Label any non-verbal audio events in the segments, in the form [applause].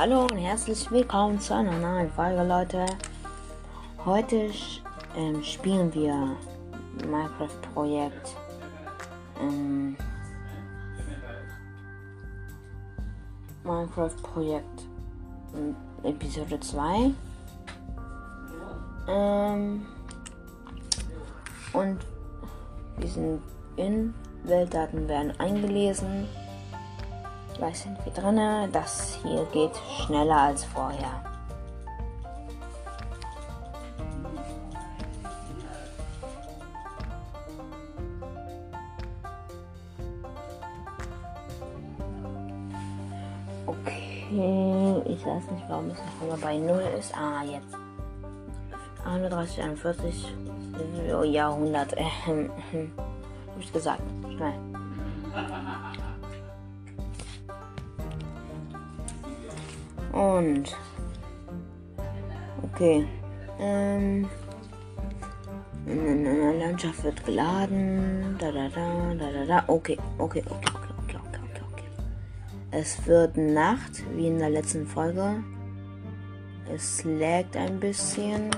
hallo und herzlich willkommen zu einer neuen Folge, Leute. Heute ähm, spielen wir Minecraft-Projekt. Ähm, Minecraft-Projekt Episode 2. Ähm, und wir sind in Weltdaten werden eingelesen. Gleich sind wir drin. Das hier geht schneller als vorher. Okay, ich weiß nicht, warum es noch immer bei 0 ist. Ah, jetzt. 31, 41, Jahrhundert. [laughs] Hab ich gesagt. Schnell. Und. Okay. Ähm. Eine Landschaft wird geladen. Da da da da da da. Okay, okay, okay, okay, okay, okay, okay, okay. Es wird Nacht, wie in der letzten Folge. Es laggt ein bisschen.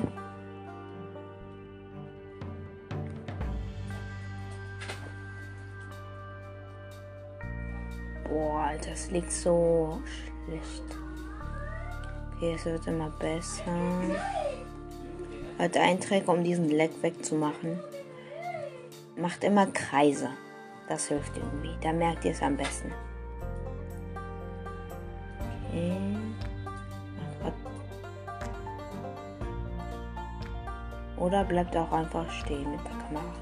Boah, Alter, es liegt so schlecht. Es wird immer besser. Halt Einträge, um diesen Leck wegzumachen. Macht immer Kreise. Das hilft irgendwie. Da merkt ihr es am besten. Okay. Oder bleibt auch einfach stehen mit der Kamera.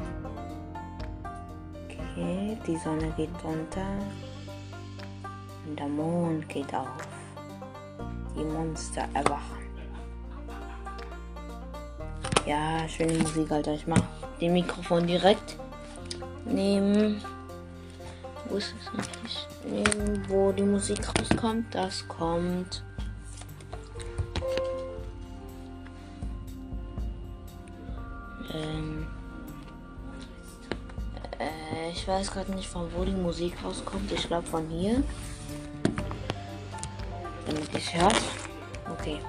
Okay, die Sonne geht runter. Und der Mond geht auf die Monster erwachen. Ja, schöne Musik, Alter. Ich mach den Mikrofon direkt neben. Wo ist es eigentlich? Neben, wo die Musik rauskommt. Das kommt. Ähm. Äh, ich weiß gerade nicht, von wo die Musik rauskommt. Ich glaube von hier es hört. Okay.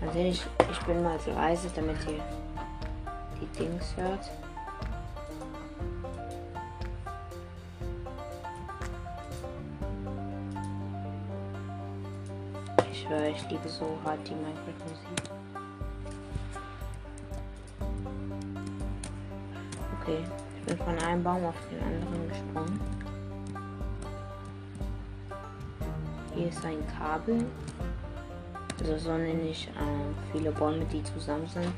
Also ich, ich bin mal so leise, damit ihr die Dings hört. Ich höre, ich liebe so hart die Minecraft-Musik. Okay, ich bin von einem Baum auf den anderen gesprungen. Hier ist ein Kabel. Also so nenne ich äh, viele Bäume, die zusammen sind.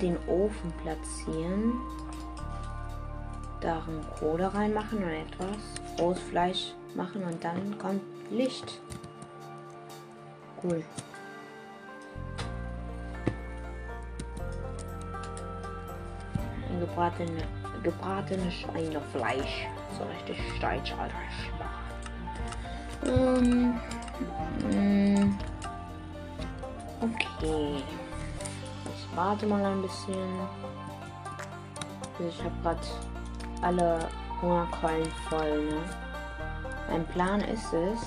Den Ofen platzieren. Darin Kohle reinmachen und etwas rohes Fleisch machen und dann kommt Licht. Cool. Ein gebratene, gebratene Schweinefleisch. So richtig steig, Alter. Ähm, mm, okay warte mal ein bisschen. Ich habe gerade alle Hungerkeulen voll. Ne? Mein Plan ist es,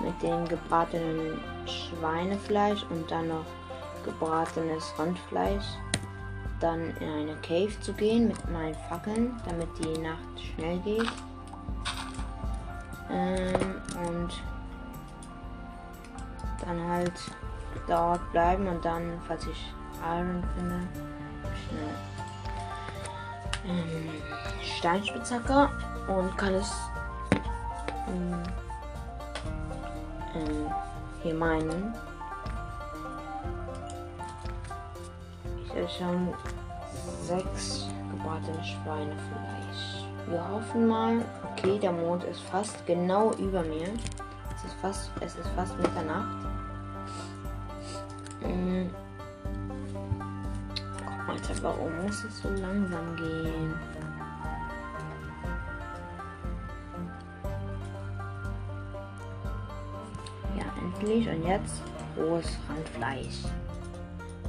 mit dem gebratenen Schweinefleisch und dann noch gebratenes Rindfleisch dann in eine Cave zu gehen mit meinen Fackeln, damit die Nacht schnell geht. Ähm, und dann halt dort bleiben und dann, falls ich Iron finde. Schnell. Ähm, Steinspitzhacke und kann es ähm, ähm, hier meinen. Ich habe schon sechs gebratene Schweinefleisch. Wir hoffen mal. Okay, der Mond ist fast genau über mir. Es ist fast, es ist fast Mitternacht. Warum muss es so langsam gehen? Ja, endlich. Und jetzt rohes Randfleisch.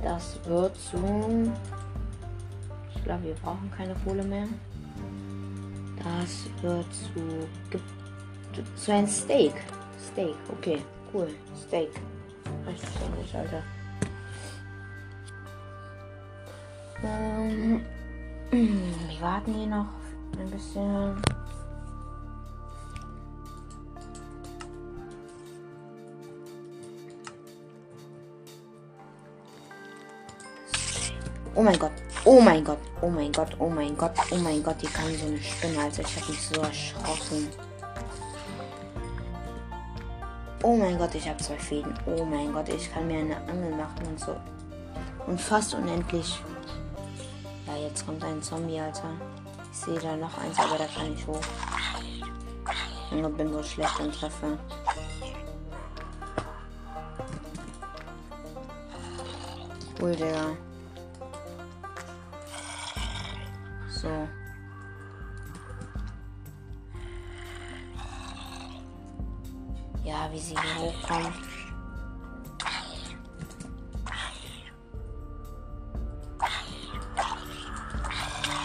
Das wird zu. Ich glaube, wir brauchen keine Kohle mehr. Das wird zu. Zu ein Steak. Steak, okay, cool. Steak. Richtig Alter. Ähm, wir warten hier noch ein bisschen. Oh mein Gott. Oh mein Gott. Oh mein Gott. Oh mein Gott. Oh mein Gott. Hier kam so eine Spinne, Alter. Ich hab mich so erschrocken. Oh mein Gott, ich habe zwei Fäden. Oh mein Gott, ich kann mir eine Angel machen und so. Und fast unendlich. Jetzt kommt ein Zombie, Alter. Ich sehe da noch eins, aber da kann ich hoch. Ich bin so schlecht im Treffer. Cool, Digga.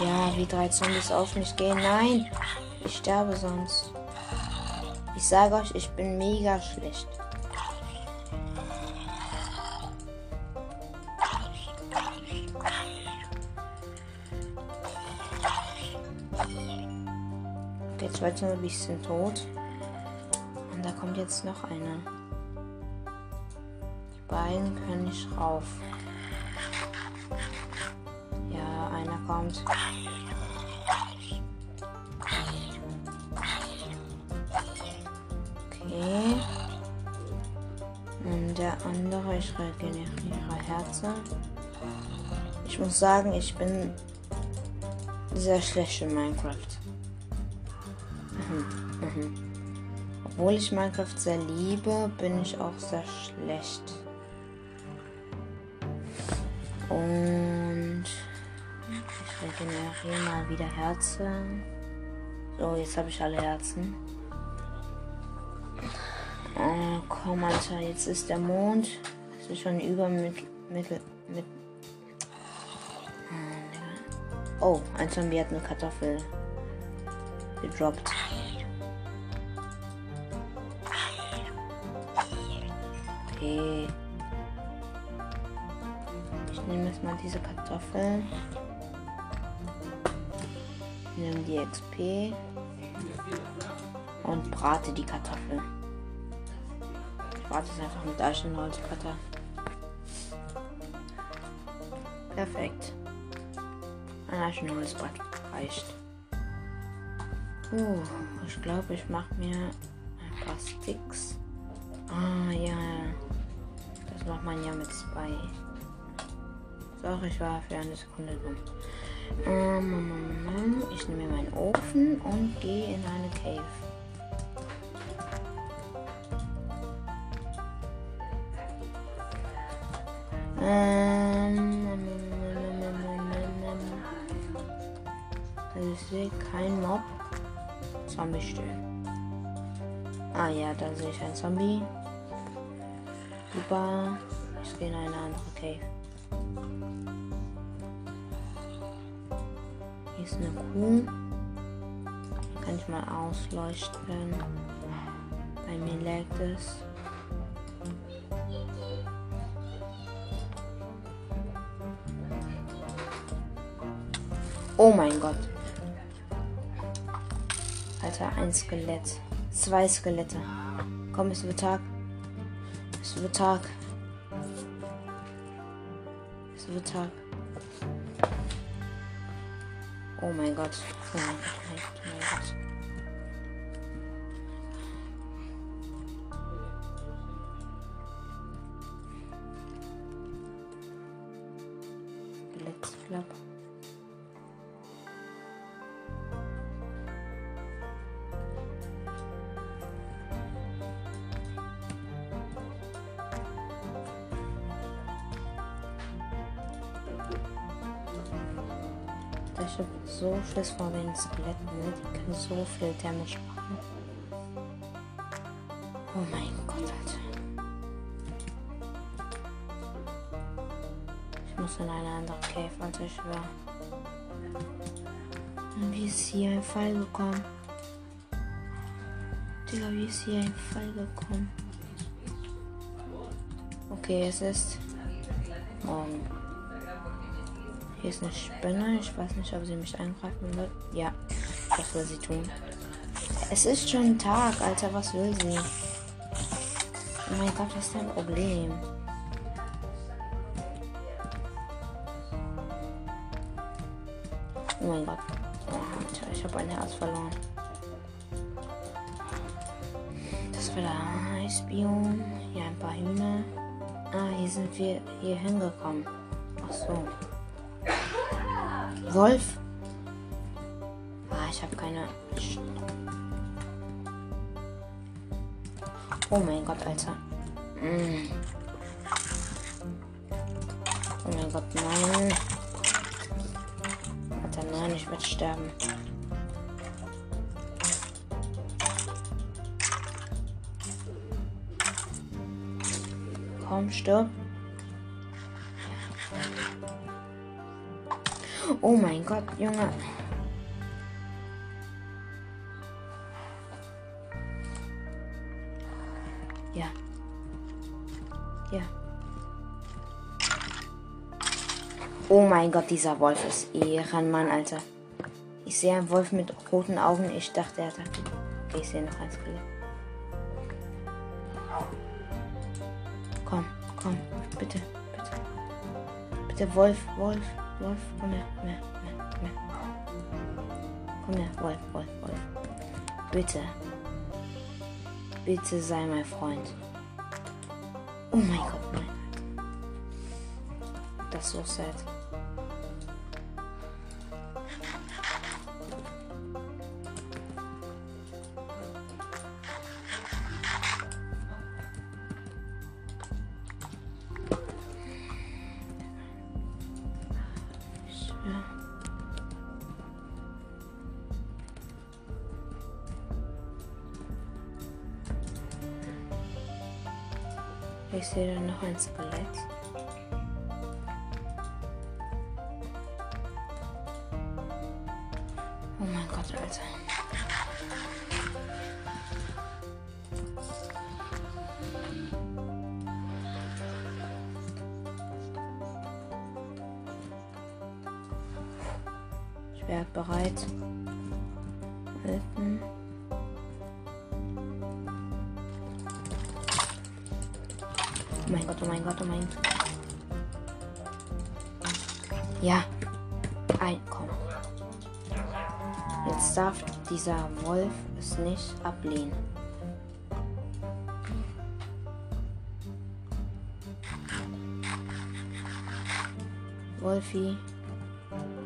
Ja, wie drei Zombies auf mich gehen. Nein, ich sterbe sonst. Ich sage euch, ich bin mega schlecht. Okay, zwei Zombies sind tot. Und da kommt jetzt noch einer. Die beiden können nicht rauf. Ja, einer kommt. Herzen. Ich muss sagen, ich bin sehr schlecht in Minecraft. Mhm. Mhm. Obwohl ich Minecraft sehr liebe, bin ich auch sehr schlecht. Und ich regeneriere mal wieder Herzen. So, jetzt habe ich alle Herzen. Oh, komm, Alter, jetzt ist der Mond. Es ist schon über. Mit, mit oh, ein Zombie hat eine Kartoffel gedroppt. Okay. Ich nehme jetzt mal diese Kartoffeln. Nehme die XP. Und brate die Kartoffeln. Ich brate es einfach mit Eichenholzbutter. Perfekt. Ein Eichenholzbrett reicht. Uh, ich glaube, ich mache mir ein paar Sticks. Ah, ja. Das macht man ja mit zwei. So, ich war für eine Sekunde dumm. Ähm, ich nehme meinen Ofen und gehe in eine Cave. Ähm, sehe kein Mob. Zombie stehen. Ah ja, da sehe ich ein Zombie. Super. Ich gehe in eine andere Cave. Hier ist eine Kuh. Kann ich mal ausleuchten. Bei mir laggt es. Oh mein Gott. Alter, ein Skelett. Zwei Skelette. Komm, es wird Tag. Es wird Tag. Es wird Tag. Oh mein Gott. Oh mein Gott. Oh mein Gott. Schiss vor den Skeletten? Die können so viel Damage machen. Oh mein Gott, Alter. Ich muss in eine andere Cave, Alter, ich schwör. Wie ist hier ein Fall gekommen? Digga, wie ist hier ein Fall gekommen? Okay, es ist morgen. Hier ist eine Spinne. Ich weiß nicht, ob sie mich angreifen wird. Ja, das will sie tun. Es ist schon Tag, Alter. Was will sie? Oh mein Gott, was ist dein Problem? Oh mein Gott. Oh, Alter, ich habe ein Herz verloren. Das wird ein Eisbiom. Hier ein paar Hühner. Ah, hier sind wir hier hingekommen. Wolf? Ah, ich habe keine. Oh mein Gott, Alter. Mm. Oh mein Gott, nein. Alter, nein, ich werde sterben. Komm, stirb. Oh mein Gott, Junge. Ja. Ja. Oh mein Gott, dieser Wolf ist Ehrenmann, Alter. Ich sehe einen Wolf mit roten Augen. Ich dachte, er hat. Okay, ich sehe noch ein Skelett. Komm, komm, bitte, bitte. Bitte, Wolf, Wolf, Wolf, komm her, komm her, komm her, komm her. Komm her, Wolf, Wolf, Wolf. Bitte. Bitte sei mein Freund. Oh mein Gott, nein. Das ist so sad. Skelett. Oh mein Gott, Alter. Ich wäre bereit. Halten. Mein Gott, oh mein Gott, oh mein Gott. Ja. Ein, komm. Jetzt darf dieser Wolf es nicht ablehnen. Wolfi.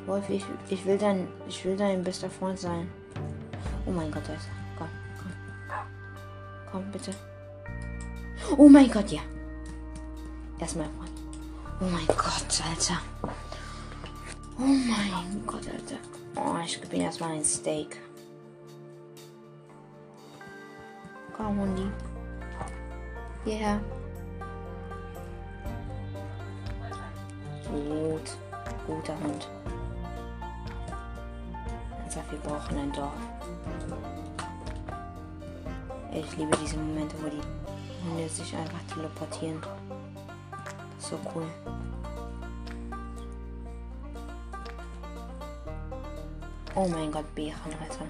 Wolfi, ich, ich will dein, ich will dein bester Freund sein. Oh mein Gott, da ist er. Komm, komm. Komm, bitte. Oh mein Gott, ja. Er ist mein Freund. Oh mein Gott, Alter. Oh mein Gott, Alter. Oh, ich gebe ihm erstmal ein Steak. Komm, Hundi. Hierher. Gut. Guter Hund. Also, wir brauchen ein Dorf. Ich liebe diese Momente, wo die Hunde sich einfach teleportieren. So cool. Oh mein Gott, Beeren, Alter.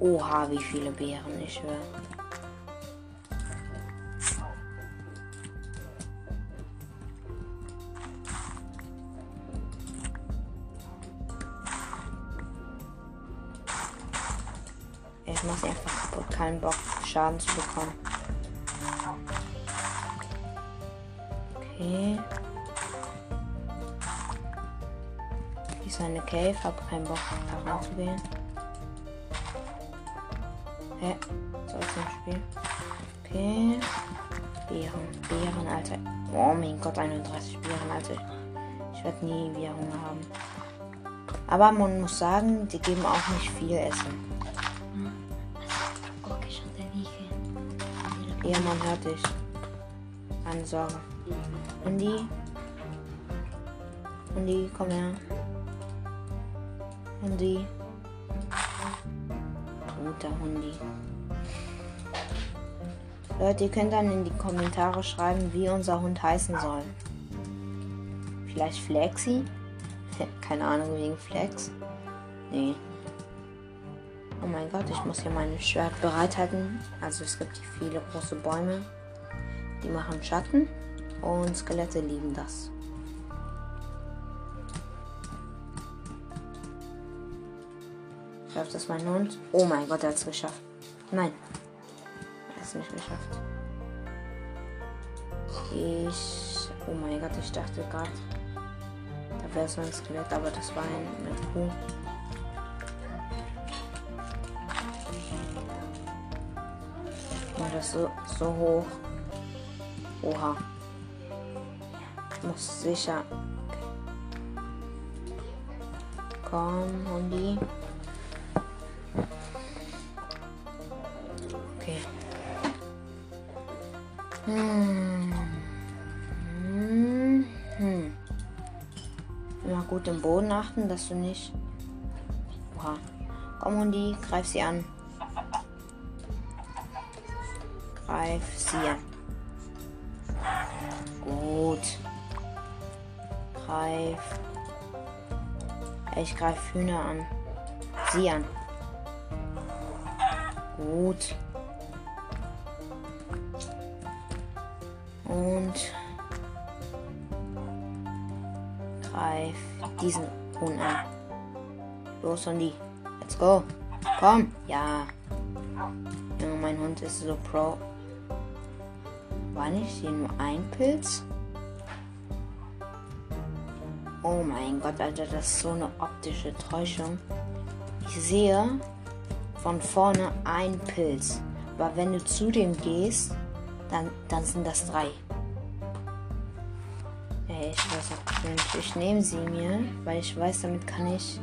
Oha, wie viele Beeren, ich schwöre. Ich sie einfach kaputt. Keinen Bock, Schaden zu bekommen. Eine Cave. Hab keinen Bock, da reinzugehen. Hä? So ist ein Spiel. Okay. Beeren. Beeren, Alter. Oh mein Gott, 31 Beeren, Alter. Ich werde nie wieder Hunger haben. Aber man muss sagen, die geben auch nicht viel Essen. Ich. Ja, man hört dich. Keine Sorge. Hundi. Hundi, komm her. Hundi. Guter Hundi. Leute, ihr könnt dann in die Kommentare schreiben, wie unser Hund heißen soll. Vielleicht Flexi? [laughs] Keine Ahnung wegen Flex. Nee. Oh mein Gott, ich muss hier mein Schwert bereithalten. Also es gibt hier viele große Bäume. Die machen Schatten. Und Skelette lieben das. Schafft das mein Hund? Oh mein Gott, er hat es geschafft. Nein. Er hat es nicht geschafft. Ich. Oh mein Gott, ich dachte gerade. Da wäre so ein Skelett, aber das war ein- Kuh. Und das ist so, so hoch. Oha. Ich muss sicher. Komm, Hundi. Dass du nicht. Oha. Komm, Hundi, greif sie an. Greif sie an. Gut. Greif. Ich greif Hühner an. Sie an. Gut. Und greif diesen An. Los, Hundi. Let's go. Komm. Ja. Junge, mein Hund ist so pro. War nicht hier nur ein Pilz? Oh mein Gott, Alter, das ist so eine optische Täuschung. Ich sehe von vorne ein Pilz. Aber wenn du zu dem gehst, dann, dann sind das drei. Nicht. Ich nehme sie mir, weil ich weiß, damit kann ich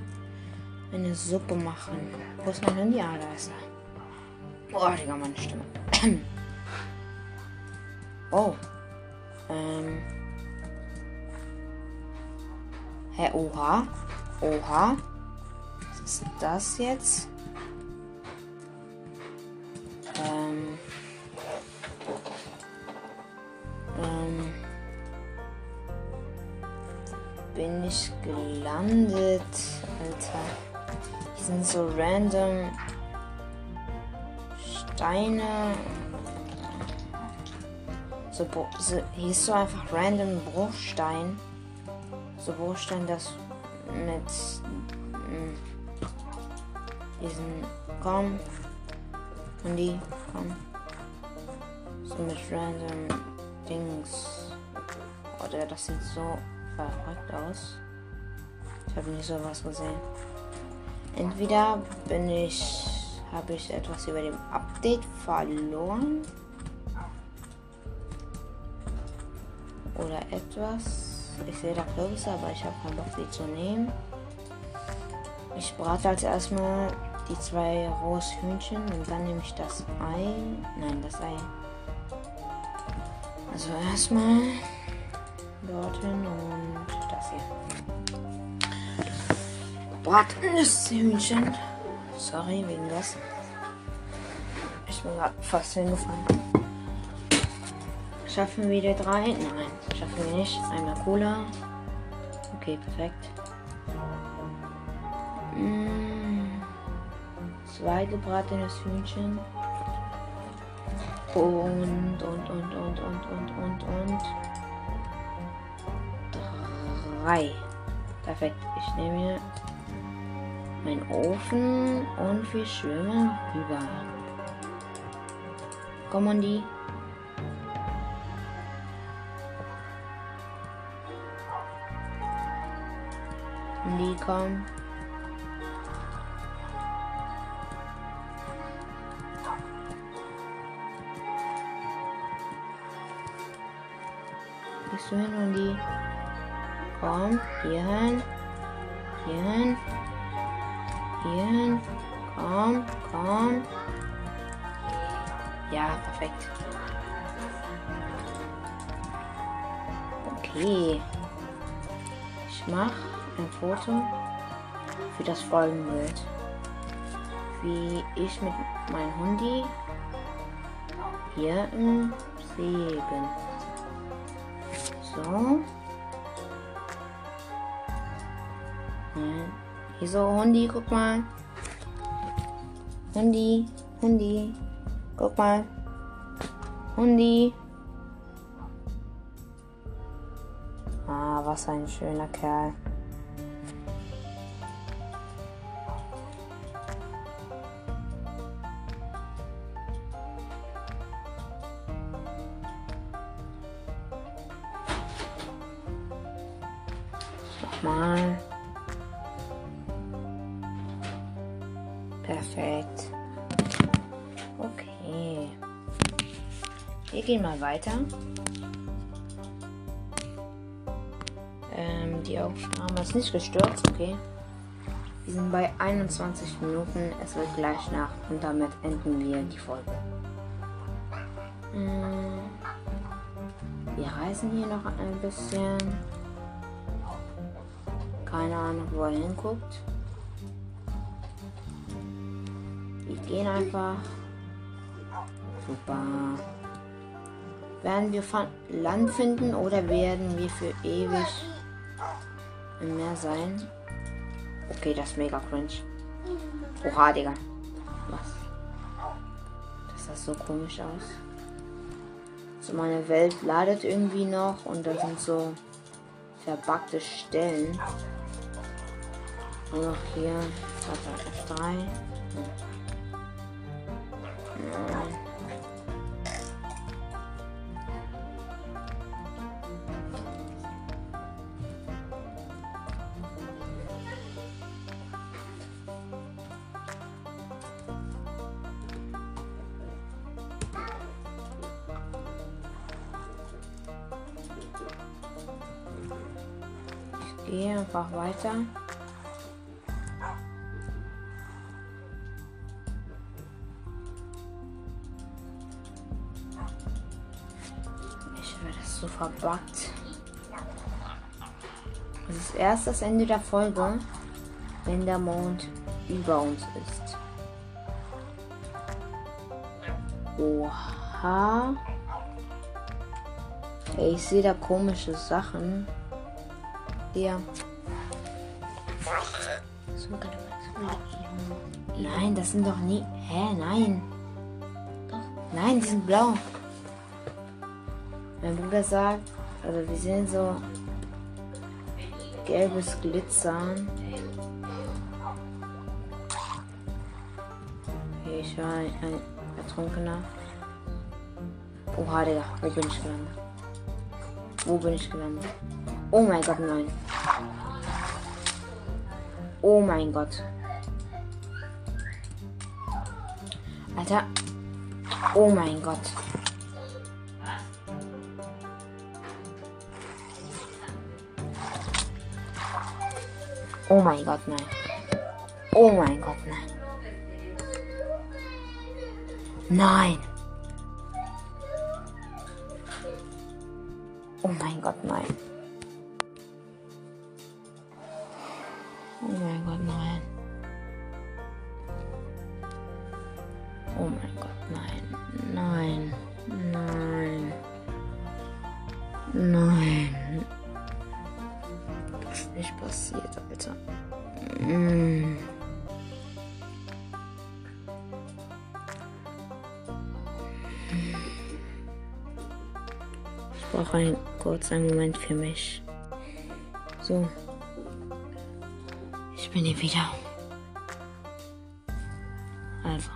eine Suppe machen. Wo ist mein Handy? Ah, da ist er. Boah, Digga, meine Stimme. [clears throat] Oh. Ähm. Hä, oha. Oha. Was ist das jetzt? Ähm. Bin ich gelandet, Alter. Hier sind so random Steine. So, so, hier ist so einfach random Bruchstein. So Bruchstein, das mit mm, diesen komm und die komm so mit random Dings oder das sieht so verrückt aus. Ich habe nie sowas gesehen. Entweder bin ich habe ich etwas über dem Update verloren oder etwas. Ich sehe da Kürbisse, aber ich habe keinen Bock, die zu nehmen. Ich brate als erstmal die zwei rohes Hühnchen und dann nehme ich das Ei. Nein, das Ei. Also erstmal dorthin und das hier. Bratenes Hühnchen. Sorry wegen das. Ich bin gerade fast hingefallen. Schaffen wir die drei? Nein, schaffen wir nicht. Einmal Cola. Okay, perfekt. Mm, zwei gebratenes Hühnchen. Und, und, und, und, und, und, und, und. Drei. Perfekt. Ich nehme hier meinen Ofen und wir schwimmen rüber. Komm, Mondi. Mondi, komm. Gehst du hin, Mondi? Komm, hier hin. Hierhin. Hierhin. Komm, komm. Ja, perfekt. Okay. Ich mache ein Foto für das Folgenbild. Wie ich mit meinem Hundi hier im See bin. So. Hier so, Hundi, guck mal. Hundi, Hundi, guck mal. Hundi. Ah, was ein schöner Kerl. Weiter. Ähm, die Aufnahme ist nicht gestürzt, okay. Wir sind bei 21 Minuten. Es wird gleich nach und damit enden wir die Folge. Ähm, wir reisen hier noch ein bisschen. Keine Ahnung, wo er hinguckt. Wir gehen einfach. Super. Werden wir Land finden oder werden wir für ewig im Meer sein? Okay, das ist mega cringe. Oha, Digga. Was? Das sah so komisch aus. So, meine Welt ladet irgendwie noch und da sind so verbackte Stellen. Und noch hier. F3. Hm. Ich gehe einfach weiter. Ich werde so verbuggt. Das ist erst das Ende der Folge, wenn der Mond über uns ist. Oha. Ich sehe da komische Sachen. Ja. Nein, das sind doch nie. Hä, nein. Nein, die sind blau. Mein Bruder sagt, also wir sehen so gelbes Glitzern. Ich war ein, ein Ertrunkener. Oha, Digga, wo bin ich gelandet? Wo bin ich gelandet? Oh mein Gott, nein. Oh mein Gott. Alter. Oh mein Gott. Oh mein Gott, nein. Oh mein Gott, nein. Nein. Oh mein Gott, nein. Nein. Das ist nicht passiert, Alter. Mm. Ich brauche einen kurzen Moment für mich. So. Ich bin hier wieder. Also.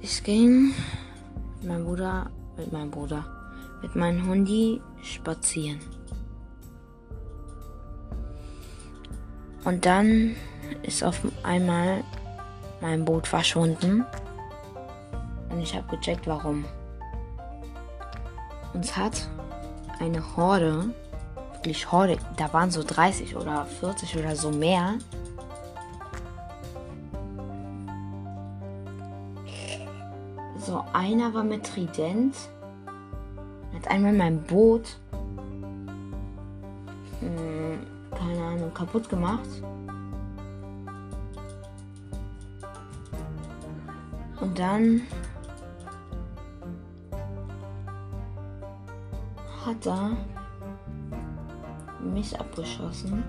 Ich ging meinem Bruder, mit meinem Bruder, mit meinem Hundi spazieren. Und dann ist auf einmal mein Boot verschwunden. Und ich habe gecheckt, warum. Uns hat eine Horde wirklich Horde. Da waren so 30 oder 40 oder so mehr. So, einer war mit Trident. Hat einmal mein Boot. Hm, keine Ahnung, kaputt gemacht. Und dann hat er mich abgeschossen.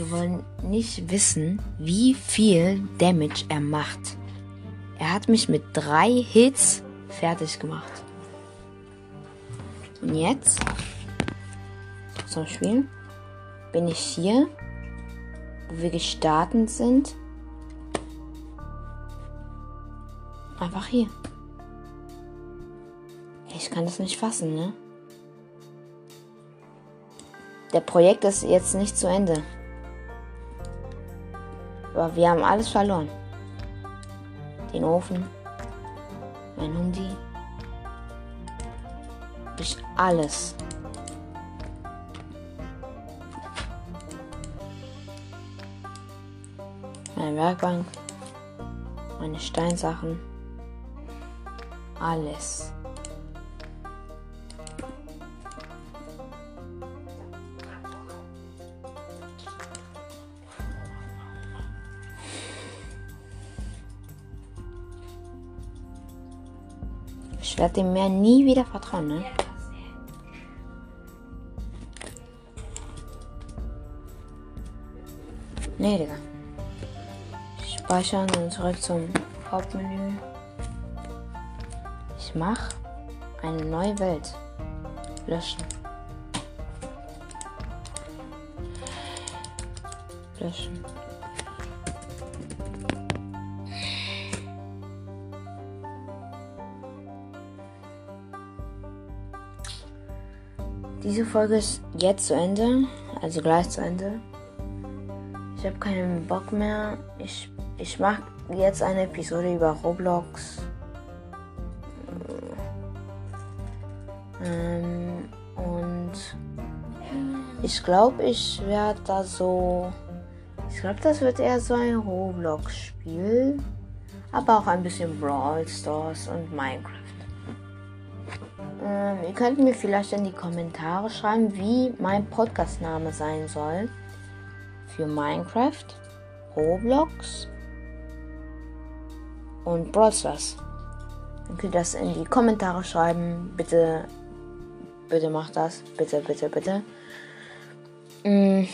Die wollen nicht wissen, wie viel Damage er macht. Er hat mich mit drei Hits fertig gemacht. Und jetzt zum Spiel bin ich hier, wo wir gestartet sind. Einfach hier. Ich kann das nicht fassen, ne? Der Projekt ist jetzt nicht zu Ende. Aber wir haben alles verloren. Den Ofen, mein Hundi, ich alles. Meine Werkbank, meine Steinsachen, alles. Werde dem mehr nie wieder vertrauen, ne? Nee, Digga. Speichern und zurück zum Hauptmenü. Ich mach eine neue Welt. Löschen. Löschen. Diese Folge ist jetzt zu Ende, also gleich zu Ende. Ich habe keinen Bock mehr. Ich, ich mache jetzt eine Episode über Roblox. Ähm, und ich glaube, ich werde da so. Ich glaube, das wird eher so ein Roblox-Spiel. Aber auch ein bisschen Brawl Stars und Minecraft. Ähm, ihr könnt mir vielleicht in die Kommentare schreiben, wie mein Podcast-Name sein soll. Für Minecraft, Roblox und Brawl Stars. Ihr könnt das in die Kommentare schreiben. Bitte, bitte macht das. Bitte, bitte, bitte. Mm.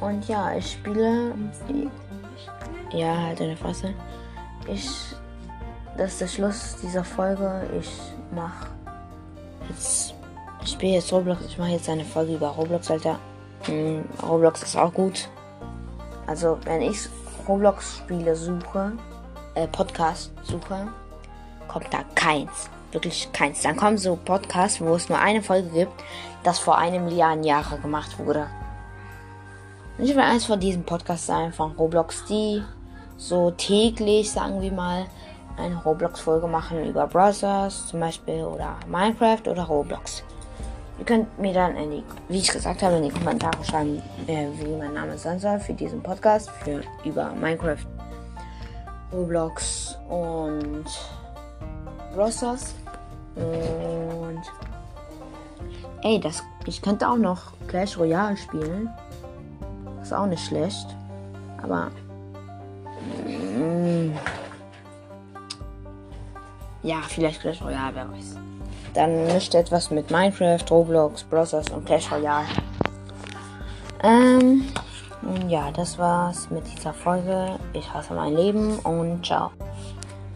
Und ja, ich spiele. Ja, halt deine Fresse. Ich. Das ist der Schluss dieser Folge. Ich mach jetzt. Ich spiele jetzt Roblox. Ich mache jetzt eine Folge über Roblox, Alter. Hm, Roblox ist auch gut. Also, wenn ich Roblox-Spiele suche, äh, Podcast suche, kommt da keins. Wirklich keins. Dann kommen so Podcasts, wo es nur eine Folge gibt, das vor einem Jahr Jahre gemacht wurde. Ich will eins von diesen Podcasts sein von Roblox, die so täglich, sagen wir mal, eine Roblox-Folge machen über Brothers zum Beispiel oder Minecraft oder Roblox. Ihr könnt mir dann, in die, wie ich gesagt habe, in die Kommentare schreiben, äh, wie mein Name sein soll für diesen Podcast, für über Minecraft, Roblox und Brothers. Und ey, das, ich könnte auch noch Clash Royale spielen. Ist auch nicht schlecht. Aber ja, vielleicht Clash Royale, wer weiß. Dann mischt etwas mit Minecraft, Roblox, Brothers und Clash Royale. Ähm, ja, das war's mit dieser Folge. Ich hasse mein Leben und ciao.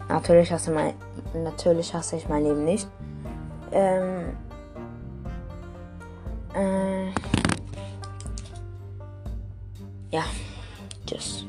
Natürlich hasse, mein, natürlich hasse ich mein Leben nicht. Ähm, äh, ja, tschüss.